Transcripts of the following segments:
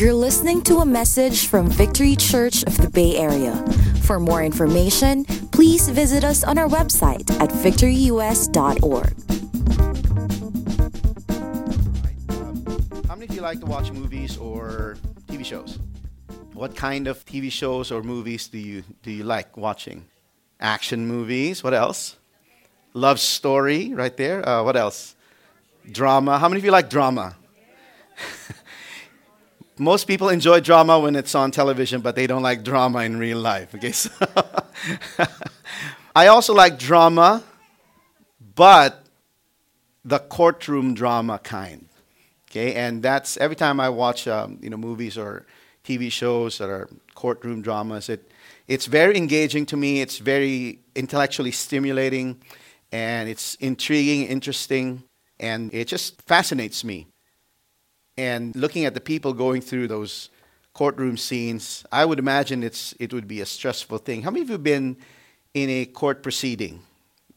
You're listening to a message from Victory Church of the Bay Area. For more information, please visit us on our website at victoryus.org. How many of you like to watch movies or TV shows? What kind of TV shows or movies do you do you like watching? Action movies. What else? Love story, right there. Uh, what else? Drama. How many of you like drama? Most people enjoy drama when it's on television, but they don't like drama in real life. Okay, so I also like drama, but the courtroom drama kind. Okay, and that's every time I watch um, you know movies or TV shows that are courtroom dramas. It it's very engaging to me. It's very intellectually stimulating, and it's intriguing, interesting, and it just fascinates me and looking at the people going through those courtroom scenes, I would imagine it's it would be a stressful thing. How many of you been in a court proceeding?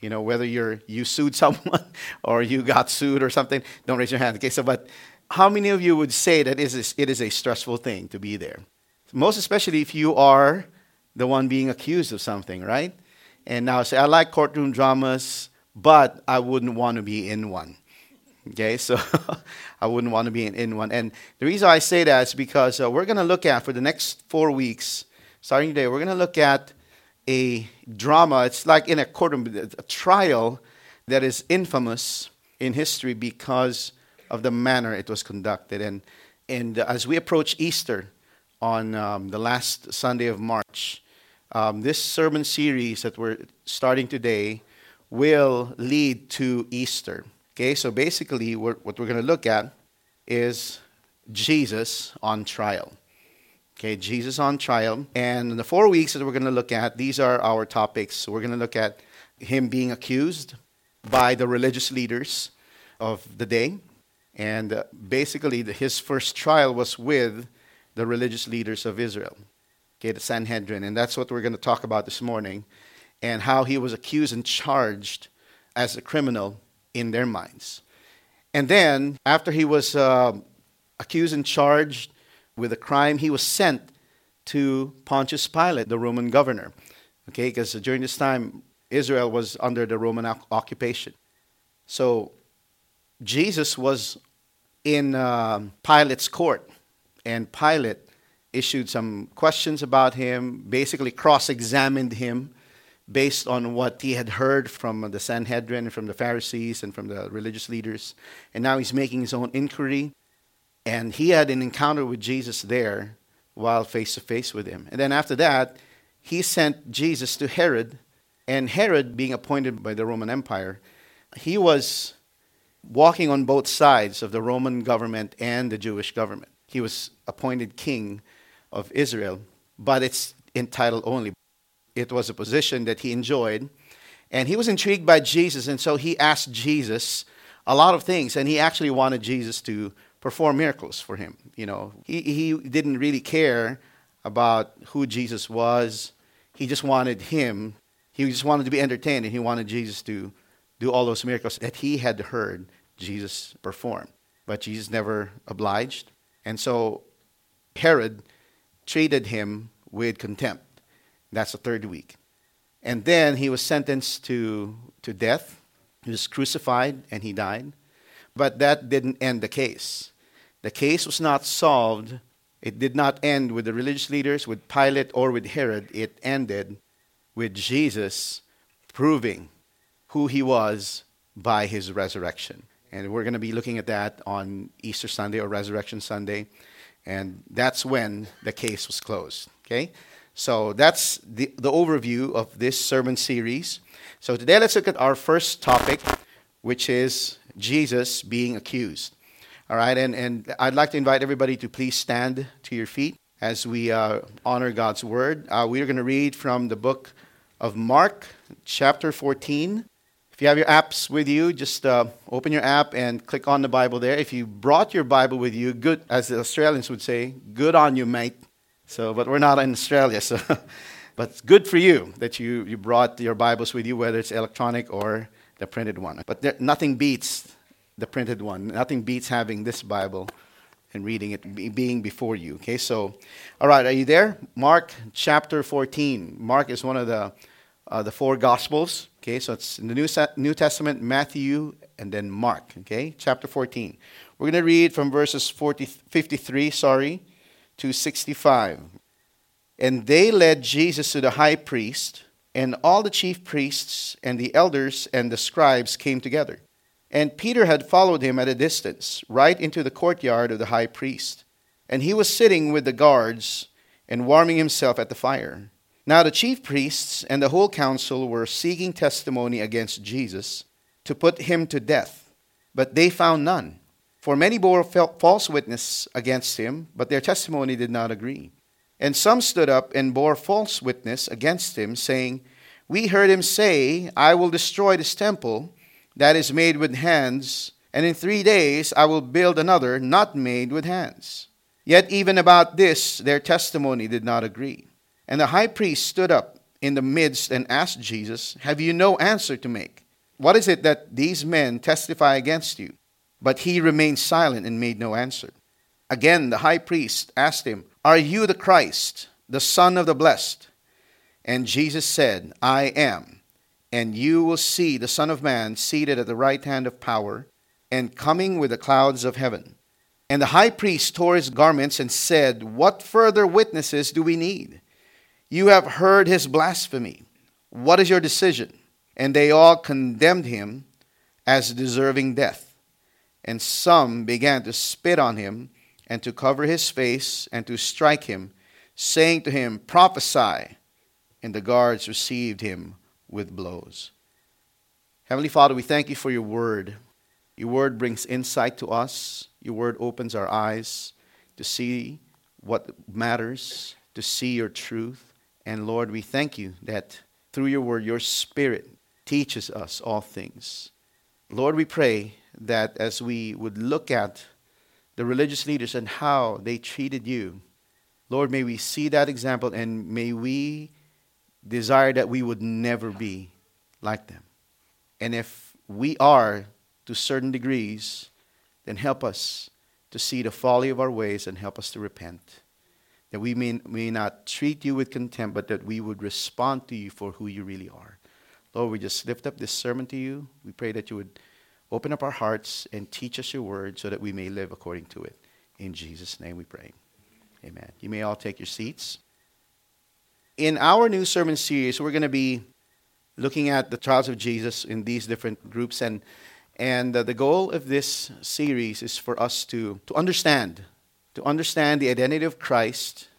You know, whether you're you sued someone or you got sued or something. Don't raise your hand. Okay, so but how many of you would say that is, it is a stressful thing to be there? Most especially if you are the one being accused of something, right? And now say, I like courtroom dramas, but I wouldn't want to be in one. Okay, so I wouldn't want to be in, in, one. And the reason I say that is because uh, we're going to look at, for the next four weeks, starting today, we're going to look at a drama. It's like in a courtroom, a trial that is infamous in history because of the manner it was conducted. And, and as we approach Easter on um, the last Sunday of March, um, this sermon series that we're starting today will lead to Easter. Okay, so basically, what we're going to look at is Jesus on trial. Okay, Jesus on trial. And in the four weeks that we're going to look at, these are our topics. So we're going to look at him being accused by the religious leaders of the day. And uh, basically, the, his first trial was with the religious leaders of Israel, okay, the Sanhedrin. And that's what we're going to talk about this morning, and how he was accused and charged as a criminal in their minds. And then, after he was uh, accused and charged with a crime, he was sent to Pontius Pilate, the Roman governor. Okay, because during this time, Israel was under the Roman occupation. So, Jesus was in uh, Pilate's court, and Pilate issued some questions about him, basically cross examined him based on what he had heard from the Sanhedrin, and from the Pharisees, and from the religious leaders. And now he's making his own inquiry. And he had an encounter with Jesus there while face to face with him. And then after that, he sent Jesus to Herod. And Herod, being appointed by the Roman Empire, he was walking on both sides of the Roman government and the Jewish government. He was appointed king of Israel, but it's in title only it was a position that he enjoyed. And he was intrigued by Jesus, and so he asked Jesus a lot of things, and he actually wanted Jesus to perform miracles for him. You know, he, he didn't really care about who Jesus was. He just wanted him. He just wanted to be entertained, and he wanted Jesus to do all those miracles that he had heard Jesus perform. But Jesus never obliged. And so Herod treated him with contempt. That's the third week. And then he was sentenced to, to death. He was crucified and he died. But that didn't end the case. The case was not solved. It did not end with the religious leaders, with Pilate, or with Herod. It ended with Jesus proving who he was by his resurrection. And we're going to be looking at that on Easter Sunday or Resurrection Sunday. And that's when the case was closed. Okay? So that's the, the overview of this sermon series. So today let's look at our first topic, which is Jesus being accused. All right, and, and I'd like to invite everybody to please stand to your feet as we uh, honor God's word. Uh, we are going to read from the book of Mark, chapter 14. If you have your apps with you, just uh, open your app and click on the Bible there. If you brought your Bible with you, good, as the Australians would say, good on you, mate. So, but we're not in Australia, so. but it's good for you that you, you brought your Bibles with you, whether it's electronic or the printed one. But there, nothing beats the printed one. Nothing beats having this Bible and reading it being before you. Okay, so, all right, are you there? Mark chapter 14. Mark is one of the, uh, the four Gospels. Okay, so it's in the New, New Testament, Matthew, and then Mark. Okay, chapter 14. We're going to read from verses 40, 53, sorry, to 65. And they led Jesus to the high priest, and all the chief priests and the elders and the scribes came together. And Peter had followed him at a distance, right into the courtyard of the high priest. And he was sitting with the guards and warming himself at the fire. Now the chief priests and the whole council were seeking testimony against Jesus to put him to death, but they found none. For many bore false witness against him, but their testimony did not agree. And some stood up and bore false witness against him, saying, We heard him say, I will destroy this temple that is made with hands, and in three days I will build another not made with hands. Yet even about this their testimony did not agree. And the high priest stood up in the midst and asked Jesus, Have you no answer to make? What is it that these men testify against you? But he remained silent and made no answer. Again the high priest asked him, Are you the Christ, the Son of the Blessed? And Jesus said, I am and you will see the Son of Man seated at the right hand of power and coming with the clouds of heaven. And the high priest tore his garments and said, What further witnesses do we need? You have heard his blasphemy. What is your decision? And they all condemned him as deserving death. And some began to spit on him and to cover his face and to strike him, saying to him, Prophesy. And the guards received him with blows. Heavenly Father, we thank you for your word. Your word brings insight to us, your word opens our eyes to see what matters, to see your truth. And Lord, we thank you that through your word, your spirit teaches us all things. Lord, we pray that as we would look at the religious leaders and how they treated you, Lord, may we see that example and may we desire that we would never be like them. And if we are to certain degrees, then help us to see the folly of our ways and help us to repent. That we may, may not treat you with contempt, but that we would respond to you for who you really are. Lord, we just lift up this sermon to you. We pray that you would open up our hearts and teach us your word so that we may live according to it. In Jesus' name we pray. Amen. You may all take your seats. In our new sermon series, we're going to be looking at the trials of Jesus in these different groups. And, and uh, the goal of this series is for us to, to understand, to understand the identity of Christ,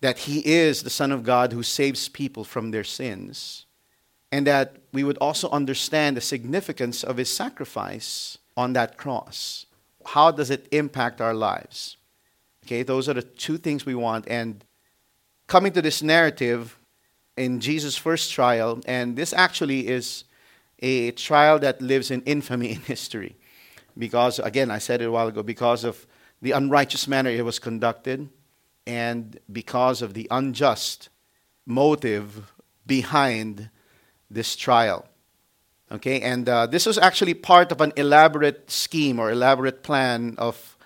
that he is the Son of God who saves people from their sins, and that we would also understand the significance of his sacrifice on that cross. How does it impact our lives? Okay, those are the two things we want. And coming to this narrative in Jesus' first trial, and this actually is a trial that lives in infamy in history. Because, again, I said it a while ago, because of the unrighteous manner it was conducted, and because of the unjust motive behind this trial. Okay, and uh, this was actually part of an elaborate scheme or elaborate plan of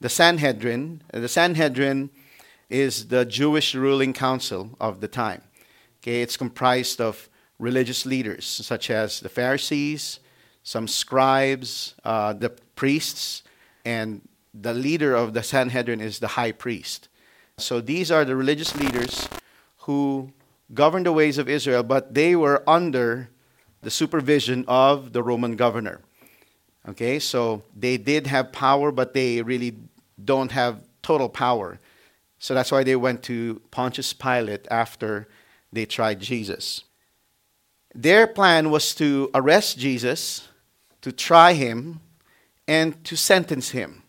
the Sanhedrin. The Sanhedrin is the Jewish ruling council of the time. Okay, it's comprised of religious leaders such as the Pharisees, some scribes, uh, the priests, and the leader of the Sanhedrin is the high priest. So these are the religious leaders who governed the ways of Israel, but they were under the supervision of the Roman governor. Okay, so they did have power, but they really don't have total power. So that's why they went to Pontius Pilate after they tried Jesus. Their plan was to arrest Jesus, to try him, and to sentence him.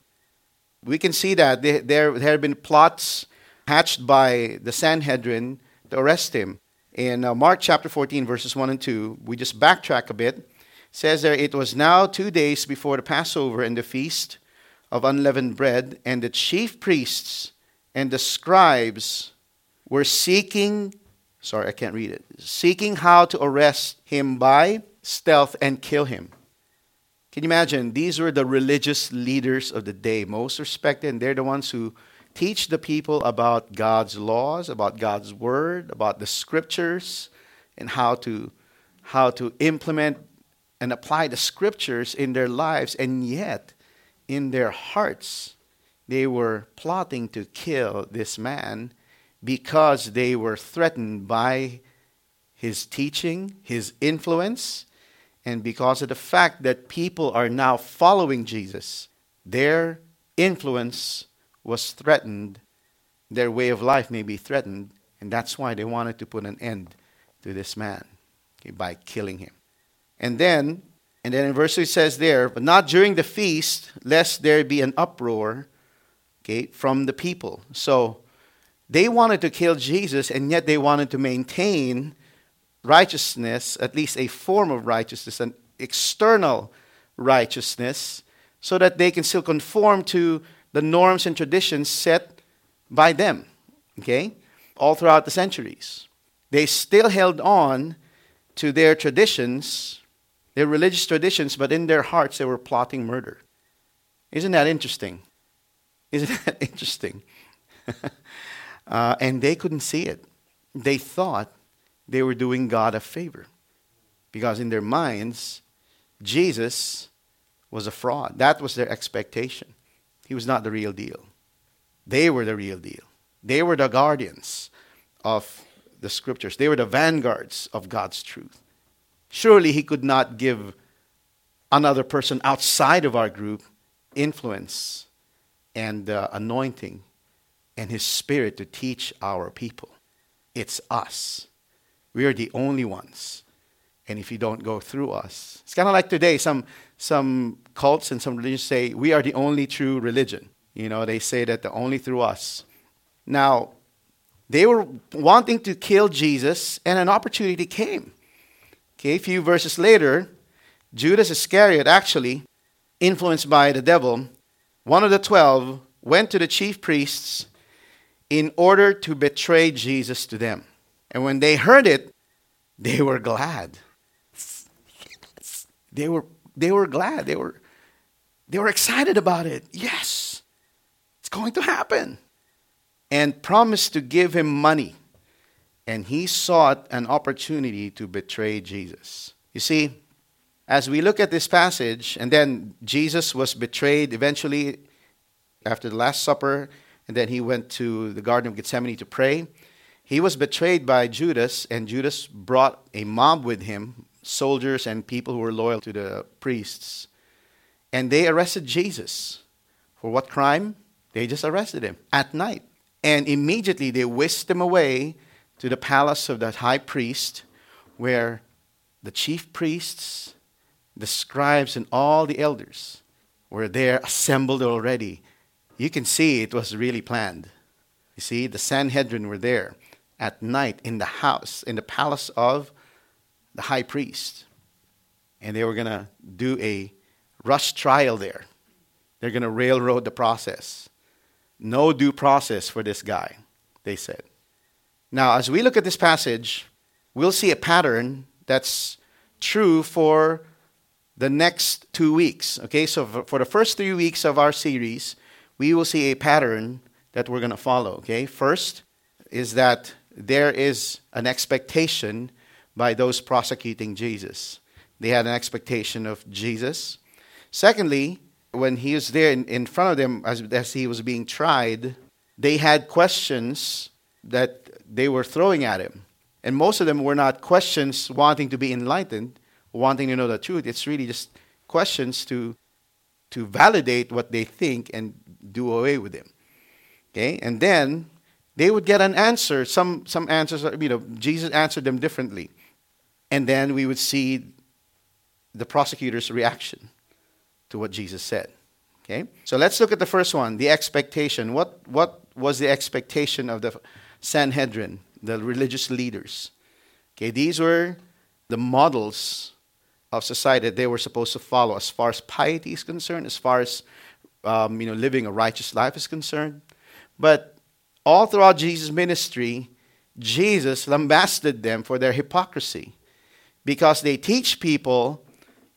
We can see that there, there had been plots hatched by the Sanhedrin to arrest him. In uh, Mark chapter 14, verses 1 and 2, we just backtrack a bit. It says there, It was now two days before the Passover and the feast of unleavened bread, and the chief priests and the scribes were seeking, sorry, I can't read it, seeking how to arrest him by stealth and kill him. Can you imagine? These were the religious leaders of the day, most respected, and they're the ones who teach the people about God's laws, about God's word, about the scriptures, and how to, how to implement and apply the scriptures in their lives. And yet, in their hearts, they were plotting to kill this man because they were threatened by his teaching, his influence, and because of the fact that people are now following Jesus, their influence was threatened, their way of life may be threatened, and that's why they wanted to put an end to this man okay, by killing him. And then, and then in verse 2 it says there, but not during the feast, lest there be an uproar okay, from the people. So they wanted to kill Jesus, and yet they wanted to maintain righteousness, at least a form of righteousness, an external righteousness, so that they can still conform to the norms and traditions set by them, okay, all throughout the centuries. They still held on to their traditions, their religious traditions, but in their hearts they were plotting murder. Isn't that interesting? Isn't that interesting? uh, and they couldn't see it. They thought they were doing God a favor because in their minds, Jesus was a fraud. That was their expectation. He was not the real deal. They were the real deal. They were the guardians of the scriptures, they were the vanguards of God's truth. Surely He could not give another person outside of our group influence and uh, anointing and His Spirit to teach our people. It's us. We are the only ones. And if you don't go through us, it's kind of like today, some, some cults and some religions say, we are the only true religion. You know, they say that the only through us. Now, they were wanting to kill Jesus, and an opportunity came. Okay, a few verses later, Judas Iscariot, actually, influenced by the devil, one of the twelve, went to the chief priests in order to betray Jesus to them. And when they heard it, they were glad. They were, they were glad. They were, they were excited about it. Yes, it's going to happen. And promised to give him money. And he sought an opportunity to betray Jesus. You see, as we look at this passage, and then Jesus was betrayed eventually after the Last Supper, and then he went to the Garden of Gethsemane to pray. He was betrayed by Judas, and Judas brought a mob with him, soldiers and people who were loyal to the priests. And they arrested Jesus. For what crime? They just arrested him at night. And immediately they whisked him away to the palace of the high priest, where the chief priests, the scribes, and all the elders were there assembled already. You can see it was really planned. You see, the Sanhedrin were there at night in the house, in the palace of the high priest. And they were going to do a rush trial there. They're going to railroad the process. No due process for this guy, they said. Now, as we look at this passage, we'll see a pattern that's true for the next two weeks. Okay, so for the first three weeks of our series, we will see a pattern that we're going to follow. Okay, first is that there is an expectation by those prosecuting Jesus. They had an expectation of Jesus. Secondly, when he was there in, in front of them as, as he was being tried, they had questions that they were throwing at him. And most of them were not questions wanting to be enlightened, wanting to know the truth. It's really just questions to, to validate what they think and do away with him. Okay? And then they would get an answer. Some, some answers, you know, Jesus answered them differently. And then we would see the prosecutor's reaction to what Jesus said. Okay? So let's look at the first one the expectation. What, what was the expectation of the Sanhedrin, the religious leaders? Okay, these were the models of society that they were supposed to follow as far as piety is concerned, as far as um, you know, living a righteous life is concerned. But all throughout Jesus' ministry, Jesus lambasted them for their hypocrisy because they teach people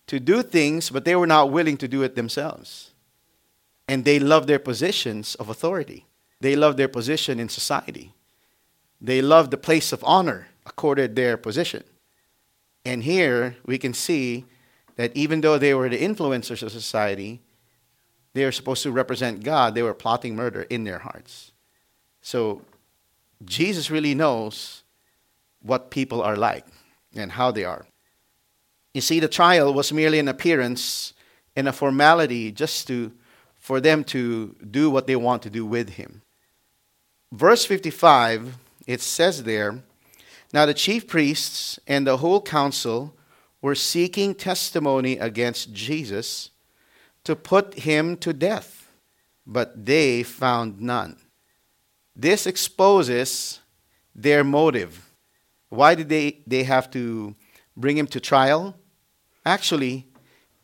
to do things, but they were not willing to do it themselves. And they love their positions of authority. They love their position in society. They love the place of honor accorded their position. And here we can see that even though they were the influencers of society, they were supposed to represent God, they were plotting murder in their hearts. So Jesus really knows what people are like and how they are. You see, the trial was merely an appearance and a formality just to, for them to do what they want to do with him. Verse 55, it says there, Now the chief priests and the whole council were seeking testimony against Jesus to put him to death, but they found none. This exposes their motive. Why did they, they have to bring him to trial? Actually,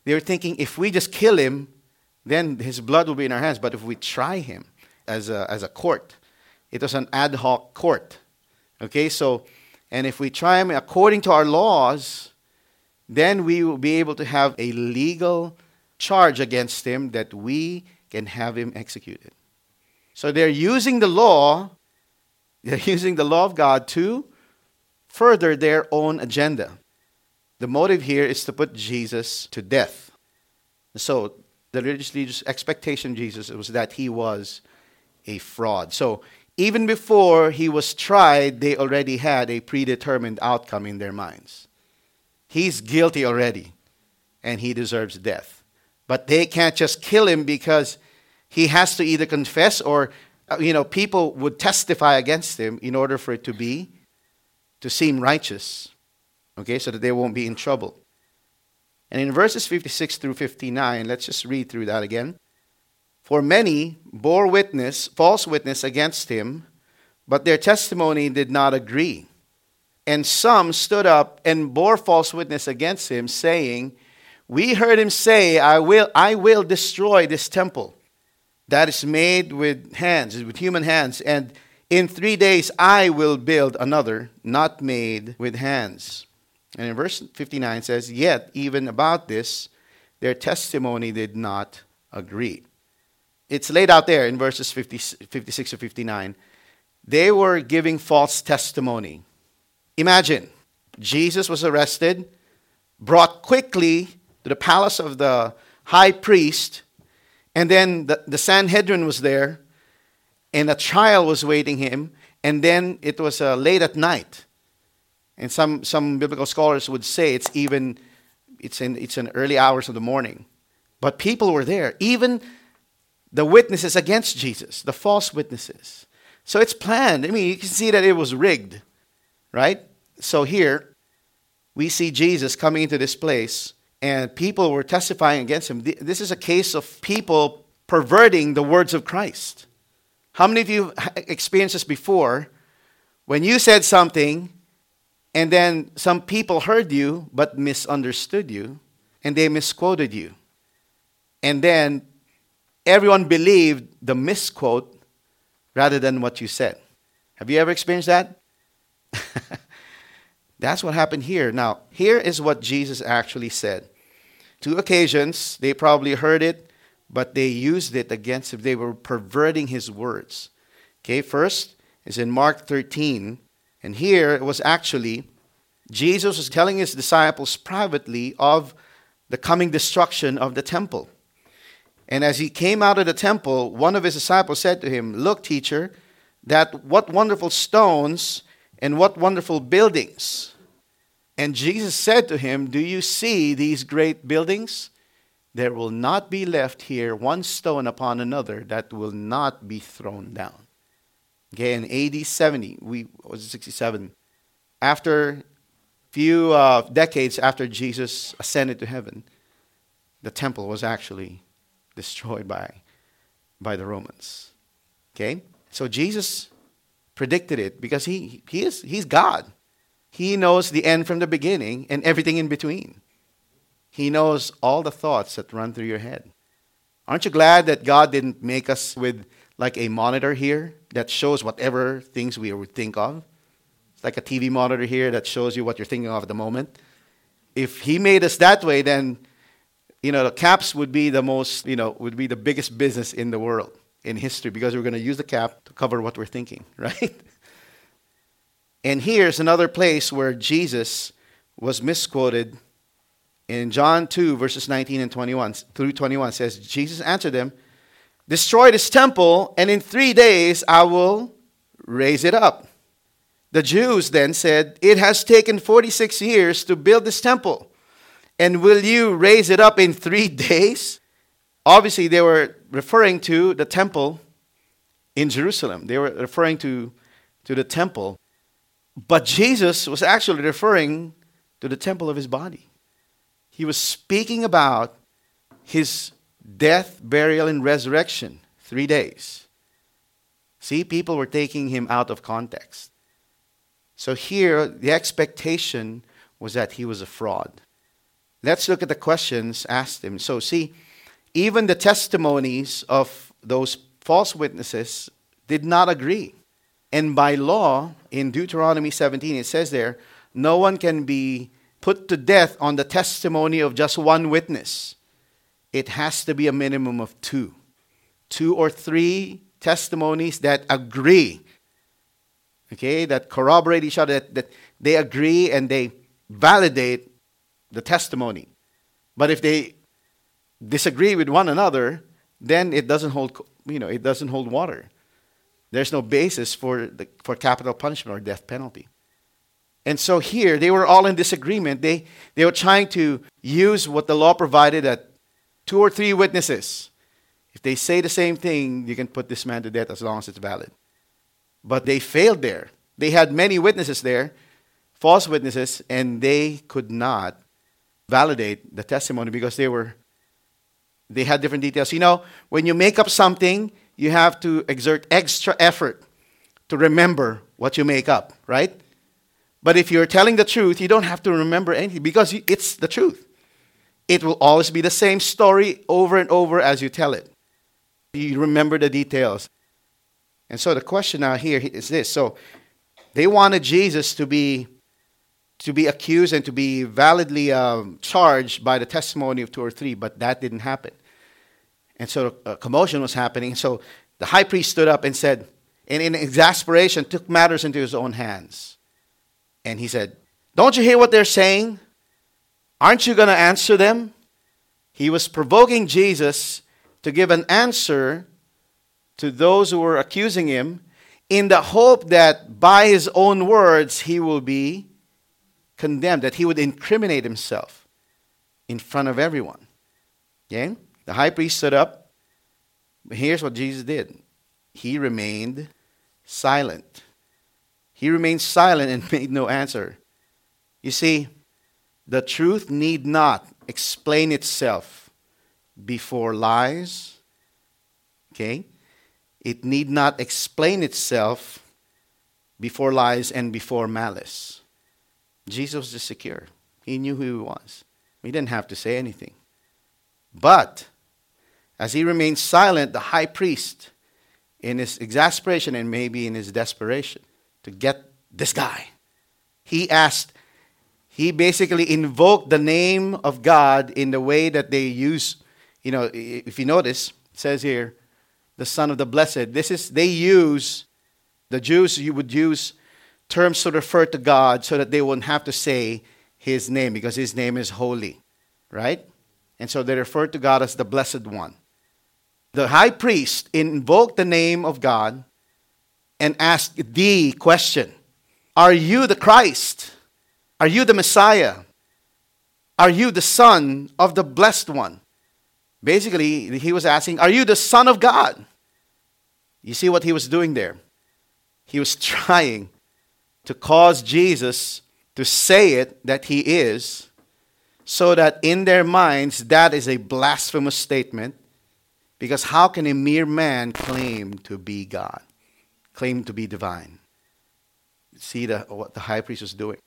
they were thinking if we just kill him, then his blood will be in our hands. But if we try him as a, as a court, it was an ad hoc court. Okay, so, and if we try him according to our laws, then we will be able to have a legal charge against him that we can have him executed. So they're using the law, they're using the law of God to further their own agenda. The motive here is to put Jesus to death. So the religious leaders' expectation Jesus was that he was a fraud. So even before he was tried, they already had a predetermined outcome in their minds. He's guilty already, and he deserves death. But they can't just kill him because he has to either confess or, uh, you know, people would testify against him in order for it to be, to seem righteous, okay, so that they won't be in trouble. And in verses 56 through 59, let's just read through that again. For many bore witness, false witness against him, but their testimony did not agree. And some stood up and bore false witness against him, saying, we heard him say, I will, I will destroy this temple that is made with hands, with human hands, and in three days I will build another not made with hands. And in verse 59 says, Yet, even about this, their testimony did not agree. It's laid out there in verses 50, 56 to 59. They were giving false testimony. Imagine, Jesus was arrested, brought quickly to the palace of the high priest, and then the, the Sanhedrin was there, and a child was waiting him, and then it was uh, late at night. And some, some biblical scholars would say it's even it's in it's in early hours of the morning. But people were there, even the witnesses against Jesus, the false witnesses. So it's planned. I mean, you can see that it was rigged, right? So here we see Jesus coming into this place and people were testifying against him. This is a case of people perverting the words of Christ. How many of you experienced this before? When you said something, and then some people heard you but misunderstood you, and they misquoted you. And then everyone believed the misquote rather than what you said. Have you ever experienced that? That's what happened here. Now, here is what Jesus actually said. Two occasions, they probably heard it, but they used it against him. They were perverting his words. Okay, first is in Mark 13. And here it was actually Jesus was telling his disciples privately of the coming destruction of the temple. And as he came out of the temple, one of his disciples said to him, Look, teacher, that what wonderful stones and what wonderful buildings. And Jesus said to him, Do you see these great buildings? There will not be left here one stone upon another that will not be thrown down. Okay, in AD 70, we was 67. After few uh, decades after Jesus ascended to heaven, the temple was actually destroyed by, by the Romans. Okay? So Jesus predicted it because he, he is, he's God. He knows the end from the beginning and everything in between. He knows all the thoughts that run through your head. Aren't you glad that God didn't make us with like a monitor here that shows whatever things we would think of? It's like a TV monitor here that shows you what you're thinking of at the moment. If He made us that way, then you know, the caps would be the most, you know, would be the biggest business in the world in history because we're going to use the cap to cover what we're thinking, right? and here's another place where Jesus was misquoted in John 2, verses 19 and 21 through 21 says, Jesus answered them, Destroy this temple, and in three days I will raise it up. The Jews then said, It has taken 46 years to build this temple, and will you raise it up in three days? Obviously, they were referring to the temple in Jerusalem. They were referring to, to the temple. But Jesus was actually referring to the temple of his body. He was speaking about his death, burial, and resurrection. Three days. See, people were taking him out of context. So here, the expectation was that he was a fraud. Let's look at the questions asked him. So, see, even the testimonies of those false witnesses did not agree. And by law, in Deuteronomy 17, it says there, no one can be put to death on the testimony of just one witness. It has to be a minimum of two. Two or three testimonies that agree, okay, that corroborate each other, that, that they agree and they validate the testimony. But if they disagree with one another, then it doesn't hold, you know, it doesn't hold water. There's no basis for, the, for capital punishment or death penalty. And so here, they were all in disagreement. They, they were trying to use what the law provided that two or three witnesses, if they say the same thing, you can put this man to death as long as it's valid. But they failed there. They had many witnesses there, false witnesses, and they could not validate the testimony because they were they had different details. You know, when you make up something, you have to exert extra effort to remember what you make up, right? But if you're telling the truth, you don't have to remember anything because it's the truth. It will always be the same story over and over as you tell it. You remember the details. And so the question now here is this. So they wanted Jesus to be to be accused and to be validly um, charged by the testimony of two or three, but that didn't happen. And so a commotion was happening. So the high priest stood up and said, and in exasperation, took matters into his own hands. And he said, Don't you hear what they're saying? Aren't you going to answer them? He was provoking Jesus to give an answer to those who were accusing him in the hope that by his own words he will be condemned, that he would incriminate himself in front of everyone. Okay? The high priest stood up. But Here's what Jesus did he remained silent. He remained silent and made no answer. You see, the truth need not explain itself before lies. Okay? It need not explain itself before lies and before malice. Jesus was secure. He knew who he was. He didn't have to say anything. But as he remained silent, the high priest, in his exasperation and maybe in his desperation to get this guy, he asked, he basically invoked the name of God in the way that they use. You know, if you notice, it says here, the Son of the Blessed. This is, they use, the Jews, you would use terms to refer to God so that they wouldn't have to say his name because his name is holy, right? And so they refer to God as the Blessed One the high priest invoked the name of God and ask the question Are you the Christ? Are you the Messiah? Are you the Son of the Blessed One? Basically, he was asking, Are you the Son of God? You see what he was doing there? He was trying to cause Jesus to say it that he is, so that in their minds that is a blasphemous statement because how can a mere man claim to be God, claim to be divine? See the, what the high priest was doing.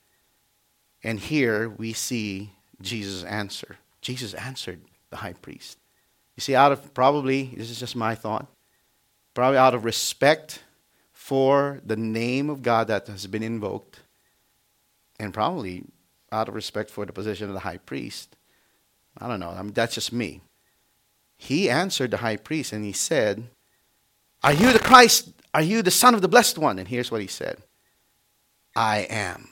And here we see Jesus' answer. Jesus answered the high priest. You see, out of probably, this is just my thought, probably out of respect for the name of God that has been invoked, and probably out of respect for the position of the high priest, I don't know. I mean, that's just me. He answered the high priest and he said, Are you the Christ? Are you the Son of the Blessed One? And here's what he said I am.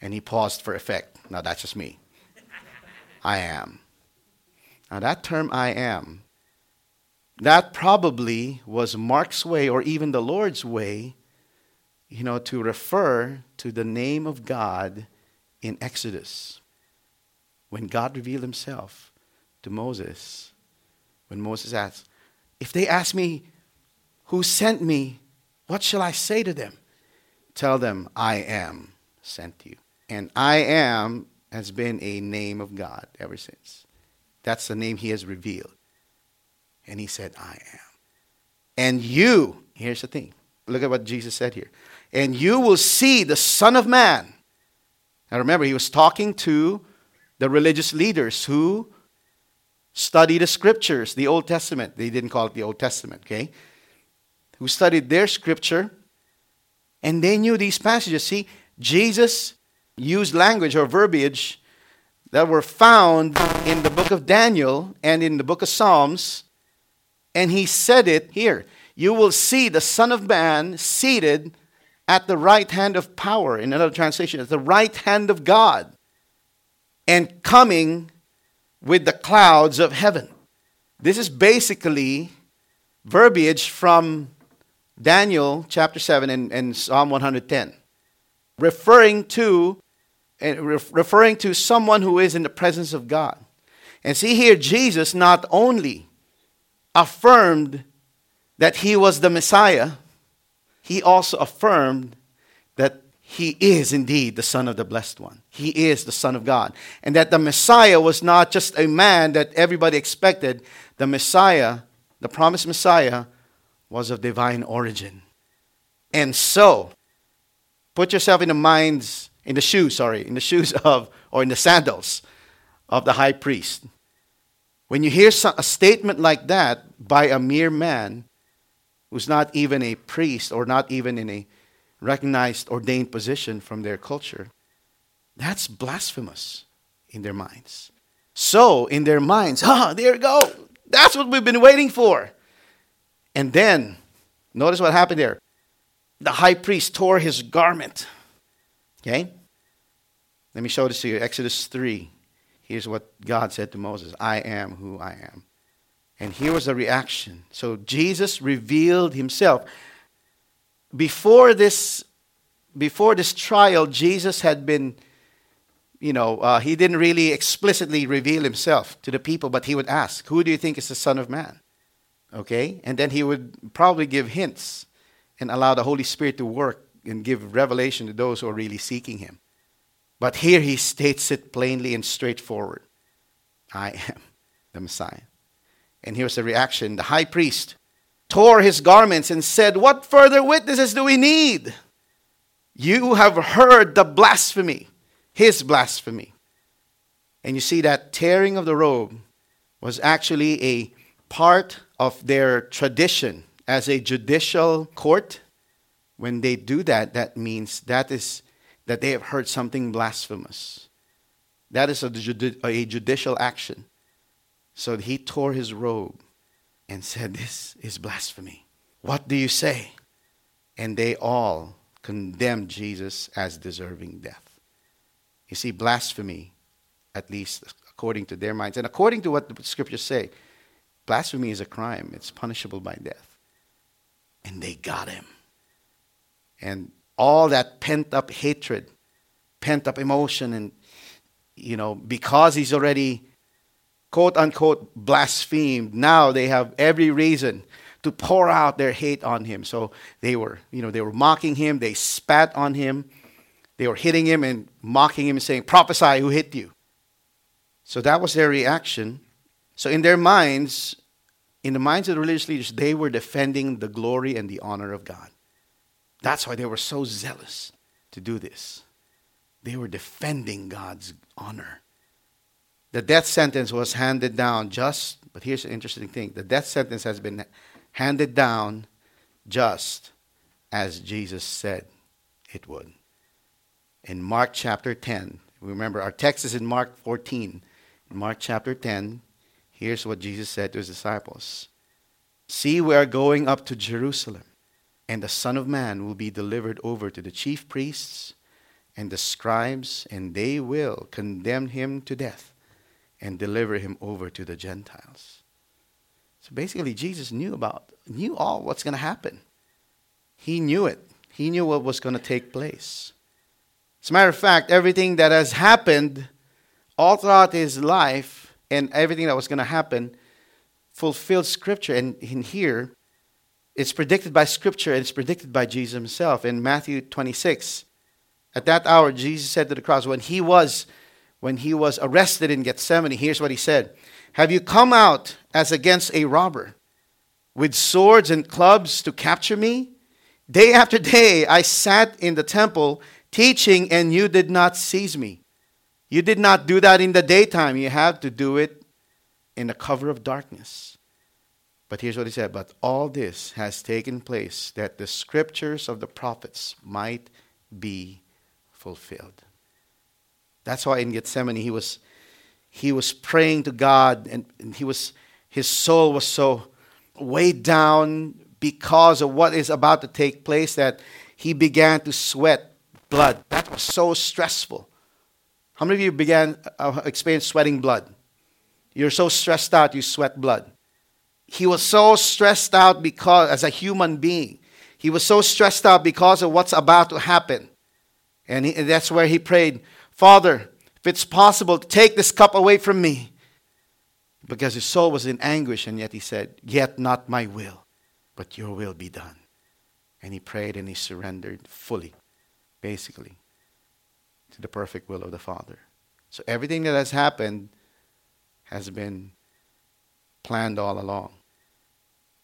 And he paused for effect. Now, that's just me. I am. Now, that term, I am, that probably was Mark's way or even the Lord's way, you know, to refer to the name of God in Exodus. When God revealed himself to Moses, when Moses asked, If they ask me, who sent me, what shall I say to them? Tell them, I am sent you. And I am has been a name of God ever since. That's the name he has revealed. And he said, I am. And you, here's the thing. Look at what Jesus said here. And you will see the Son of Man. Now remember, he was talking to the religious leaders who study the scriptures, the Old Testament. They didn't call it the Old Testament, okay? Who studied their scripture and they knew these passages. See, Jesus used language or verbiage that were found in the book of Daniel and in the book of Psalms, and he said it here. You will see the Son of Man seated at the right hand of power, in another translation, at the right hand of God, and coming with the clouds of heaven. This is basically verbiage from Daniel chapter 7 and, and Psalm 110, referring to, uh, referring to someone who is in the presence of God. And see here, Jesus not only affirmed that he was the Messiah, he also affirmed that he is indeed the Son of the Blessed One. He is the Son of God. And that the Messiah was not just a man that everybody expected. The Messiah, the promised Messiah, was of divine origin. And so, put yourself in the minds, in the shoes, sorry, in the shoes of, or in the sandals of the high priest. When you hear a statement like that by a mere man who's not even a priest or not even in a recognized ordained position from their culture, that's blasphemous in their minds. So, in their minds, ah, there you go. That's what we've been waiting for. And then, notice what happened there. The high priest tore his garment. Okay? Let me show this to you. Exodus 3. Here's what God said to Moses I am who I am. And here was the reaction. So Jesus revealed himself. Before this, before this trial, Jesus had been, you know, uh, he didn't really explicitly reveal himself to the people, but he would ask, Who do you think is the Son of Man? Okay? And then he would probably give hints and allow the Holy Spirit to work and give revelation to those who are really seeking him. But here he states it plainly and straightforward I am the Messiah. And here's the reaction the high priest tore his garments and said, What further witnesses do we need? You have heard the blasphemy, his blasphemy. And you see that tearing of the robe was actually a part of their tradition as a judicial court. When they do that, that means that is that they have heard something blasphemous. That is a, a judicial action. So he tore his robe and said, This is blasphemy. What do you say? And they all condemned Jesus as deserving death. You see, blasphemy, at least according to their minds, and according to what the scriptures say, blasphemy is a crime, it's punishable by death. And they got him. And all that pent up hatred, pent up emotion, and, you know, because he's already quote unquote blasphemed, now they have every reason to pour out their hate on him. So they were, you know, they were mocking him, they spat on him, they were hitting him and mocking him and saying, Prophesy who hit you. So that was their reaction. So in their minds, in the minds of the religious leaders, they were defending the glory and the honor of God. That's why they were so zealous to do this. They were defending God's honor. The death sentence was handed down just, but here's the interesting thing the death sentence has been handed down just as Jesus said it would. In Mark chapter 10, remember our text is in Mark 14, In Mark chapter 10, here's what Jesus said to his disciples See, we are going up to Jerusalem, and the Son of Man will be delivered over to the chief priests and the scribes, and they will condemn him to death and deliver him over to the Gentiles. So basically, Jesus knew about, knew all what's going to happen. He knew it. He knew what was going to take place. As a matter of fact, everything that has happened all throughout his life and everything that was going to happen fulfilled Scripture. And in here, it's predicted by Scripture and it's predicted by Jesus himself. In Matthew 26, at that hour, Jesus said to the cross, when he was, when he was arrested in Gethsemane, here's what he said Have you come out as against a robber with swords and clubs to capture me? Day after day, I sat in the temple teaching, and you did not seize me. You did not do that in the daytime. You had to do it in the cover of darkness. But here's what he said But all this has taken place that the scriptures of the prophets might be fulfilled. That's why in Gethsemane he was, he was praying to God and, and he was, his soul was so weighed down because of what is about to take place that he began to sweat blood. That was so stressful. How many of you began uh, experience sweating blood? You're so stressed out you sweat blood. He was so stressed out because as a human being, he was so stressed out because of what's about to happen. And, he, and that's where he prayed, Father, if it's possible, take this cup away from me. Because his soul was in anguish, and yet he said, Yet not my will, but your will be done. And he prayed and he surrendered fully, basically, the perfect will of the Father. So everything that has happened has been planned all along.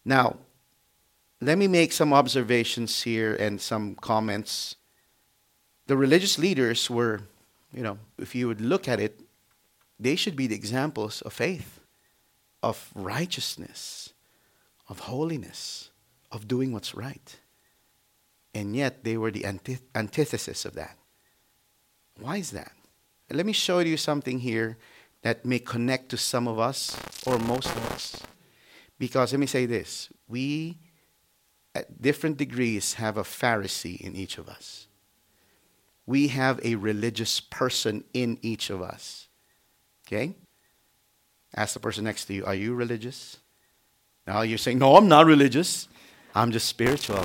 Now, let me make some observations here and some comments the religious leaders were, you know, if you would look at it, they should be the examples of faith, of righteousness, of holiness, of doing what's right. And yet they were the antith- antithesis of that. Why is that? Let me show you something here that may connect to some of us or most of us. Because let me say this we, at different degrees, have a Pharisee in each of us we have a religious person in each of us. Okay? Ask the person next to you, are you religious? Now you're saying, no, I'm not religious. I'm just spiritual.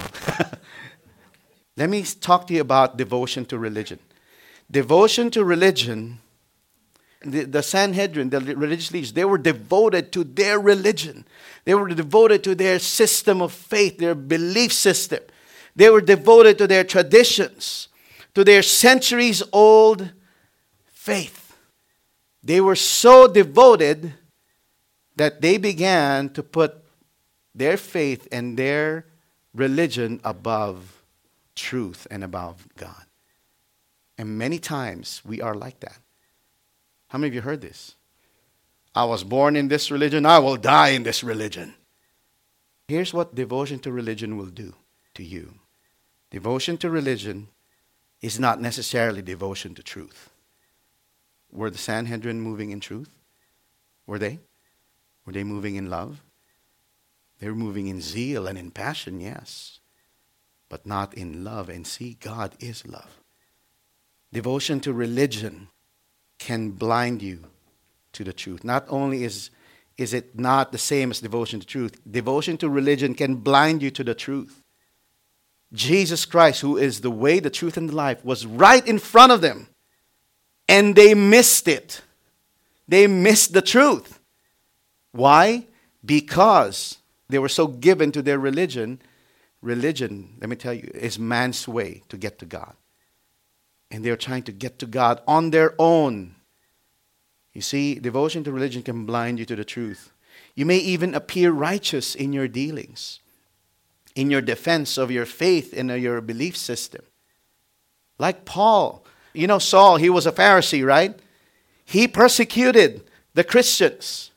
Let me talk to you about devotion to religion. Devotion to religion, the, the Sanhedrin, the religious leaders, they were devoted to their religion. They were devoted to their system of faith, their belief system. They were devoted to their traditions to their centuries old faith. They were so devoted that they began to put their faith and their religion above truth and above God. And many times we are like that. How many of you heard this? I was born in this religion, I will die in this religion. Here's what devotion to religion will do to you devotion to religion is not necessarily devotion to truth. Were the Sanhedrin moving in truth? Were they? Were they moving in love? They were moving in zeal and in passion, yes, but not in love. And see, God is love. Devotion to religion can blind you to the truth. Not only is, is it not the same as devotion to truth, devotion to religion can blind you to the truth. Jesus Christ, who is the way, the truth, and the life, was right in front of them. And they missed it. They missed the truth. Why? Because they were so given to their religion. Religion, let me tell you, is man's way to get to God. And they're trying to get to God on their own. You see, devotion to religion can blind you to the truth. You may even appear righteous in your dealings in your defense of your faith and your belief system. Like Paul. You know, Saul, he was a Pharisee, right? He persecuted the Christians.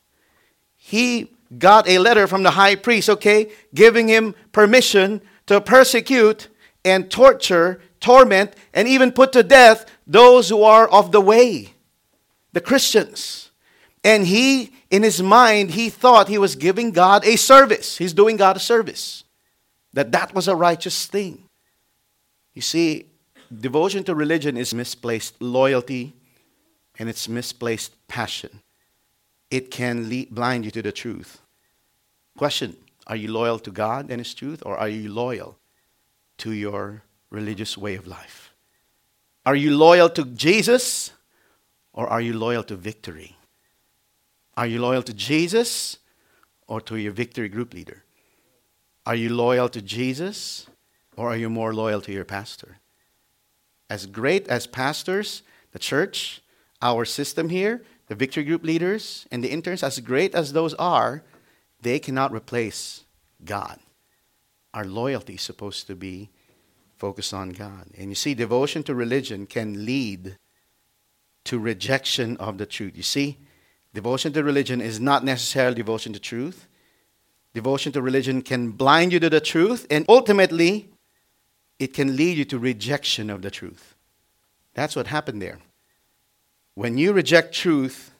He got a letter from the high priest, okay, giving him permission to persecute and torture, torment, and even put to death those who are of the way, the Christians. And he, in his mind, he thought he was giving God a service. He's doing God a service. That that was a righteous thing. You see, devotion to religion is misplaced loyalty and it's misplaced passion. It can lead, blind you to the truth. Question Are you loyal to God and His truth, or are you loyal to your religious way of life? Are you loyal to Jesus, or are you loyal to victory? Are you loyal to Jesus or to your victory group leader? Are you loyal to Jesus or are you more loyal to your pastor? As great as pastors, the church, our system here, the victory group leaders, and the interns, as great as those are, they cannot replace God. Our loyalty is supposed to be focused on God. And you see, devotion to religion can lead to rejection of the truth. You see, devotion to religion is not necessarily devotion to truth. Devotion to religion can blind you to the truth, and ultimately, it can lead you to rejection of the truth. That's what happened there. When you reject truth,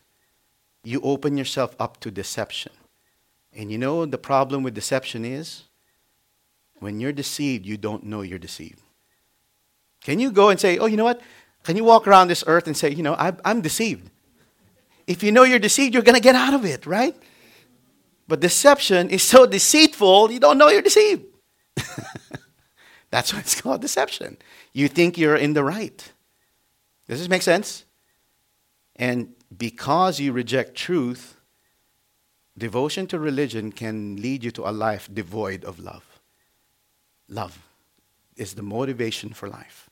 you open yourself up to deception. And you know the problem with deception is? When you're deceived, you don't know you're deceived. Can you go and say, oh, you know what? Can you walk around this earth and say, you know, I'm, deceived? If you know you're deceived, you're going to get out of it, right? But deception is so deceitful, you don't know you're deceived. That's why it's called deception. You think you're in the right. Does this make sense? And because you reject truth, devotion to religion can lead you to a life devoid of love. Love is the motivation for life.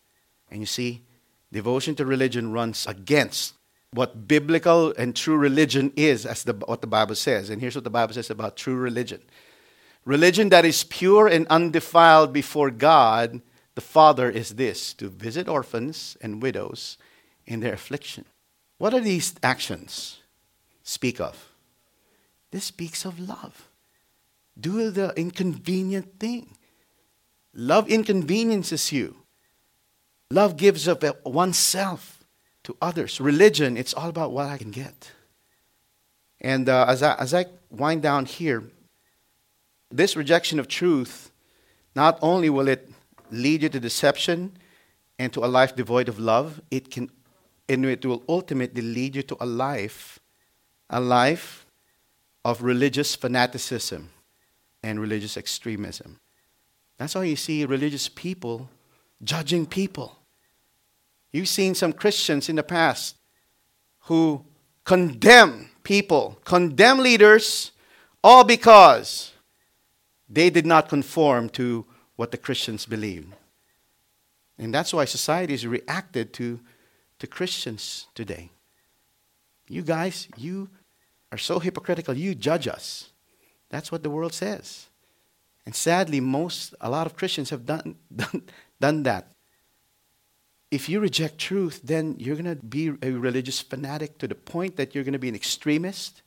And you see, devotion to religion runs against what biblical and true religion is, as the, what the Bible says. And here's what the Bible says about true religion religion that is pure and undefiled before God the Father is this to visit orphans and widows in their affliction. What do these actions speak of? This speaks of love. Do the inconvenient thing. Love inconveniences you. Love gives up oneself to others. Religion, it's all about what I can get. And uh, as, I, as I wind down here, this rejection of truth, not only will it lead you to deception and to a life devoid of love, it can and it will ultimately lead you to a life, a life of religious fanaticism and religious extremism. That's why you see religious people judging people. You've seen some Christians in the past who condemn people, condemn leaders, all because they did not conform to what the Christians believed. And that's why society has reacted to, to Christians today. You guys, you are so hypocritical. You judge us. That's what the world says. And sadly, most, a lot of Christians have done, done, done that. If you reject truth, then you're going to be a religious fanatic to the point that you're going to be an extremist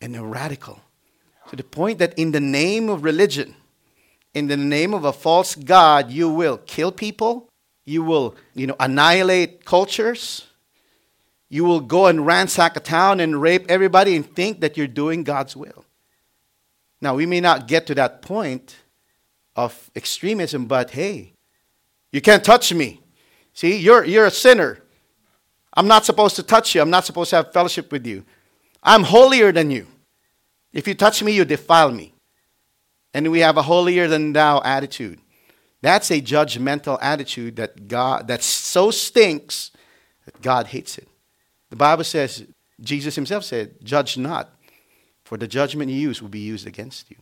and a radical. To the point that in the name of religion, in the name of a false God, you will kill people, you will, you know, annihilate cultures, you will go and ransack a town and rape everybody and think that you're doing God's will. Now, we may not get to that point of extremism, but hey, you can't touch me. See, you're, you're a sinner. I'm not supposed to touch you. I'm not supposed to have fellowship with you. I'm holier than you. If you touch me, you defile me. And we have a holier than thou attitude. That's a judgmental attitude that God that so stinks that God hates it. The Bible says, Jesus himself said, Judge not, for the judgment you use will be used against you.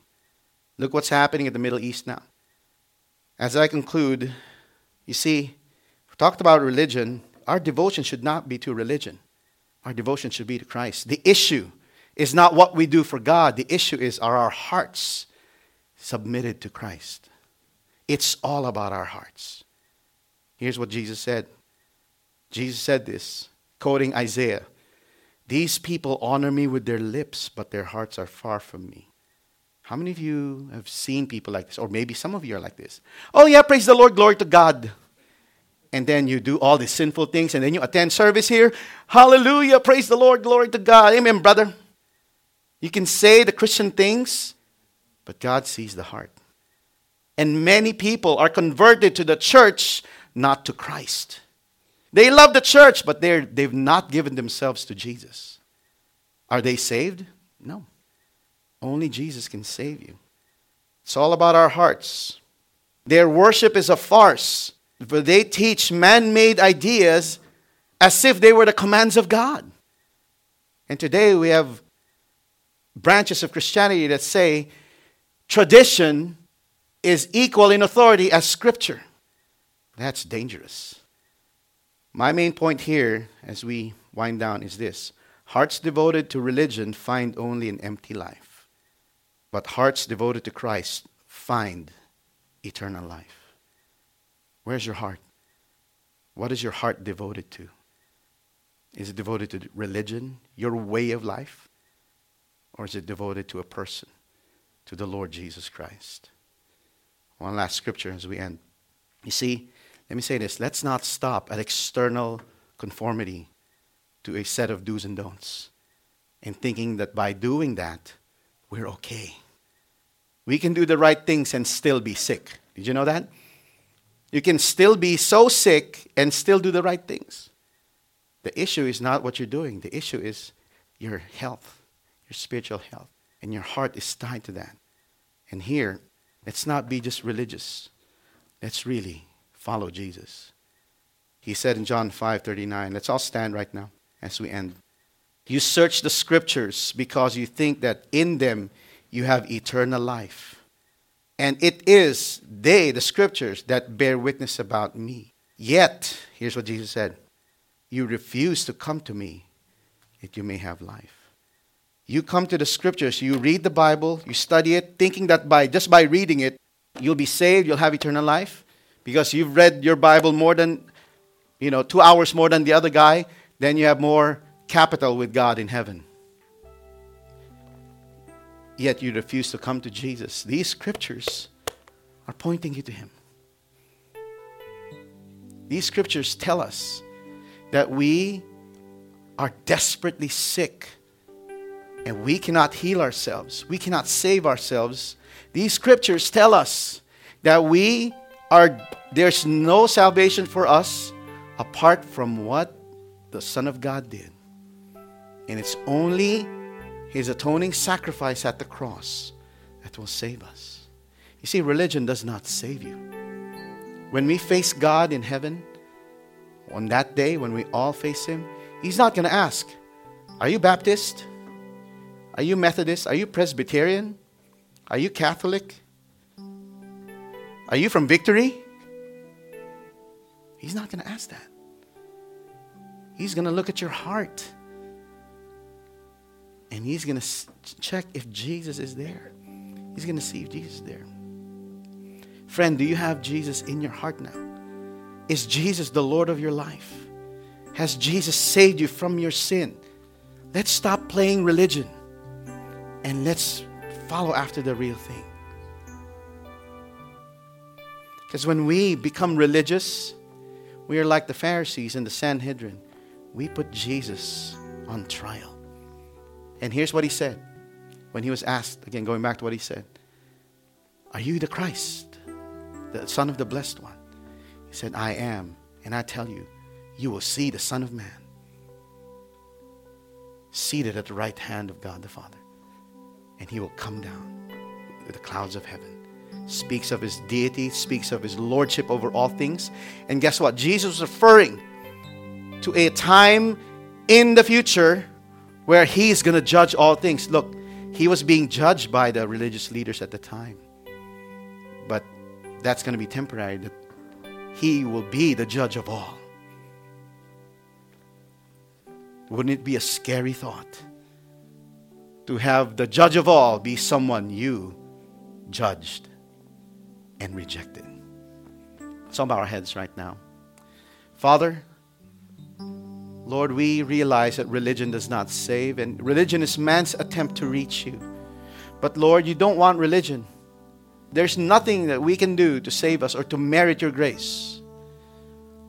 Look what's happening in the Middle East now. As I conclude, you see, we talked about religion. Our devotion should not be to religion. Our devotion should be to Christ. The issue is not what we do for God. The issue is are our hearts submitted to Christ? It's all about our hearts. Here's what Jesus said. Jesus said this, quoting Isaiah These people honor me with their lips, but their hearts are far from me. How many of you have seen people like this? Or maybe some of you are like this. Oh, yeah, praise the Lord, glory to God. and then you do all these sinful things, and then you attend service here. Hallelujah, praise the Lord, glory to God. Amen, brother. You can say the Christian things, but God sees the heart. And many people are converted to the church, not to Christ. They love the church, but they're, they've not given themselves to Jesus. Are they saved? No. Only Jesus can save you. It's all about our hearts. Their worship is a farce, for they teach man made ideas as if they were the commands of God. And today we have branches of Christianity that say tradition is equal in authority as scripture. That's dangerous. My main point here, as we wind down, is this hearts devoted to religion find only an empty life, but hearts devoted to Christ find eternal life. Where's your heart? What is your heart devoted to? Is it devoted to religion, your way of life? Or is it devoted to a person, to the Lord Jesus Christ? One last scripture as we end. You see, let me say this let's not stop at external conformity to a set of do's and don'ts and thinking that by doing that, we're okay. We can do the right things and still be sick. Did you know that? You can still be so sick and still do the right things. The issue is not what you're doing, the issue is your health, your spiritual health. And your heart is tied to that. And here, let's not be just religious. Let's really follow Jesus. He said in John 5:39, let's all stand right now as we end. You search the scriptures because you think that in them you have eternal life. And it is they, the scriptures, that bear witness about me. Yet, here's what Jesus said you refuse to come to me that you may have life. You come to the scriptures, you read the Bible, you study it, thinking that by just by reading it, you'll be saved, you'll have eternal life, because you've read your Bible more than, you know, two hours more than the other guy, then you have more capital with God in heaven. Yet you refuse to come to Jesus. These scriptures are pointing you to Him. These scriptures tell us that we are desperately sick and we cannot heal ourselves, we cannot save ourselves. These scriptures tell us that we are there's no salvation for us apart from what the Son of God did. And it's only his atoning sacrifice at the cross that will save us. You see, religion does not save you. When we face God in heaven, on that day when we all face Him, He's not going to ask, Are you Baptist? Are you Methodist? Are you Presbyterian? Are you Catholic? Are you from Victory? He's not going to ask that. He's going to look at your heart and he's going to check if Jesus is there. He's going to see if Jesus is there. Friend, do you have Jesus in your heart now? Is Jesus the Lord of your life? Has Jesus saved you from your sin? Let's stop playing religion and let's follow after the real thing. Because when we become religious, we are like the Pharisees and the Sanhedrin. We put Jesus on trial. And here's what he said when he was asked, again, going back to what he said Are you the Christ, the Son of the Blessed One? He said, I am. And I tell you, you will see the Son of Man seated at the right hand of God the Father. And he will come down with the clouds of heaven. Speaks of his deity, speaks of his lordship over all things. And guess what? Jesus is referring to a time in the future where he's going to judge all things. Look, he was being judged by the religious leaders at the time. But that's going to be temporary. He will be the judge of all. Wouldn't it be a scary thought to have the judge of all be someone you judged and rejected? Let's bow our heads right now. Father, Lord, we realize that religion does not save, and religion is man's attempt to reach you. But Lord, you don't want religion. There's nothing that we can do to save us or to merit your grace.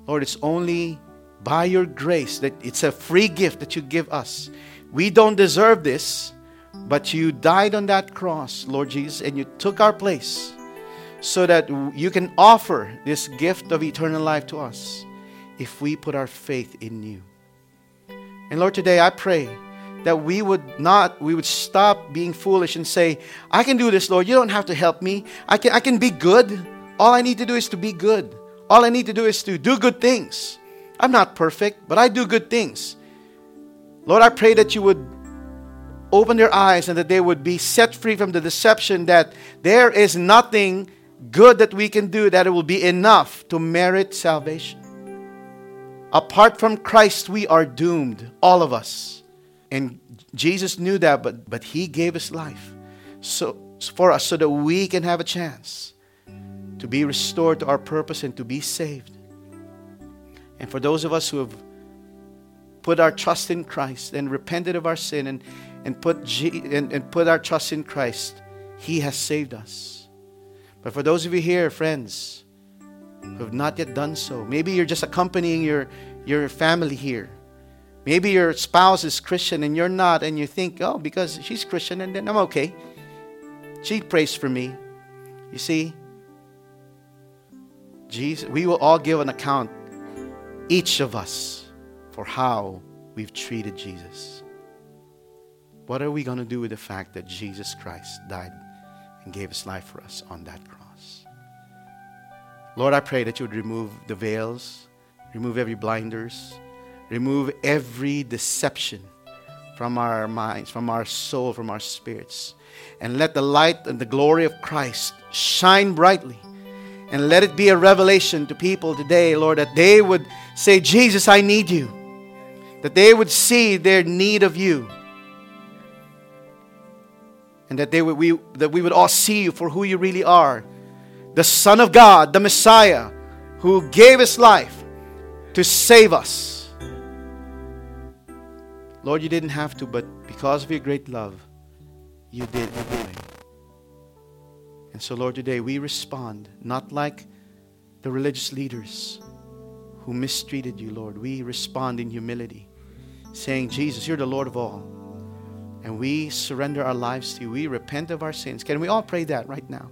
Lord, it's only by your grace that it's a free gift that you give us. We don't deserve this, but you died on that cross, Lord Jesus, and you took our place so that you can offer this gift of eternal life to us if we put our faith in you. And Lord, today I pray that we would not, we would stop being foolish and say, I can do this, Lord. You don't have to help me. I can, I can be good. All I need to do is to be good. All I need to do is to do good things. I'm not perfect, but I do good things. Lord, I pray that you would open their eyes and that they would be set free from the deception that there is nothing good that we can do that it will be enough to merit salvation. Apart from Christ, we are doomed, all of us. And Jesus knew that, but, but He gave His life so, for us so that we can have a chance to be restored to our purpose and to be saved. And for those of us who have put our trust in Christ and repented of our sin and, and, put, G, and, and put our trust in Christ, He has saved us. But for those of you here, friends, who have not yet done so, maybe you're just accompanying your, your family here. Maybe your spouse is Christian and you're not, and you think, oh, because she's Christian and then I'm okay. She prays for me. You see, Jesus, we will all give an account each of us for how we've treated Jesus. What are we going to do with the fact that Jesus Christ died and gave his life for us on that cross? Lord, I pray that you would remove the veils, remove every blinders, remove every deception from our minds, from our soul, from our spirits, and let the light and the glory of Christ shine brightly and let it be a revelation to people today, Lord, that they would say, Jesus, I need you. That they would see their need of you. And that, they would, we, that we would all see you for who you really are the Son of God, the Messiah, who gave his life to save us. Lord, you didn't have to, but because of your great love, you did. And so, Lord, today we respond not like the religious leaders who mistreated you, Lord. We respond in humility, saying, Jesus, you're the Lord of all. And we surrender our lives to you. We repent of our sins. Can we all pray that right now?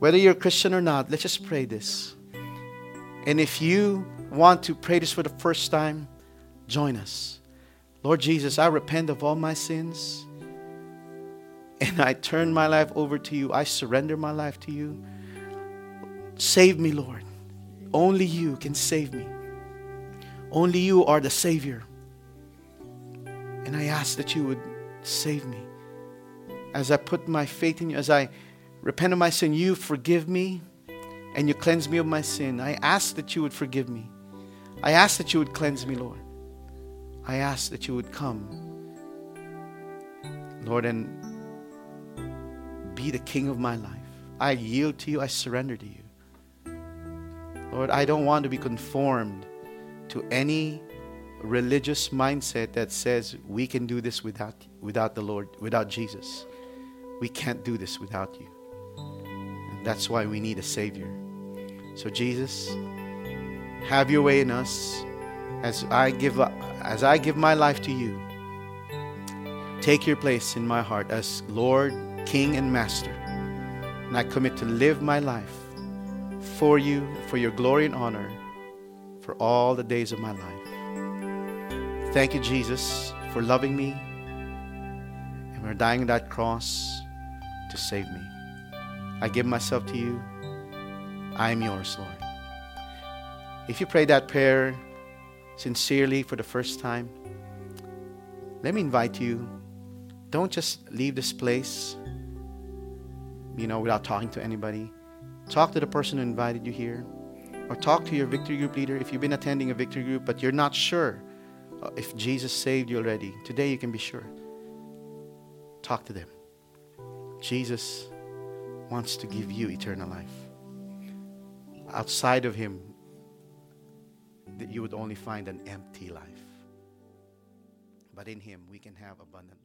Whether you're a Christian or not, let's just pray this. And if you want to pray this for the first time, join us. Lord Jesus, I repent of all my sins and I turn my life over to you. I surrender my life to you. Save me, Lord. Only you can save me. Only you are the Savior. And I ask that you would save me. As I put my faith in you, as I repent of my sin, you forgive me and you cleanse me of my sin. I ask that you would forgive me. I ask that you would cleanse me, Lord. I ask that you would come, Lord, and be the king of my life. I yield to you, I surrender to you. Lord, I don't want to be conformed to any religious mindset that says we can do this without without the Lord, without Jesus. We can't do this without you. That's why we need a savior. So Jesus, have your way in us as I give as I give my life to you. Take your place in my heart as Lord King and Master. And I commit to live my life for you, for your glory and honor, for all the days of my life. Thank you, Jesus, for loving me and for dying on that cross to save me. I give myself to you. I am yours, Lord. If you pray that prayer sincerely for the first time, let me invite you. Don't just leave this place you know, without talking to anybody. Talk to the person who invited you here. Or talk to your victory group leader if you've been attending a victory group but you're not sure uh, if Jesus saved you already. Today you can be sure. Talk to them. Jesus wants to give you eternal life. Outside of Him, that you would only find an empty life. But in Him, we can have abundant.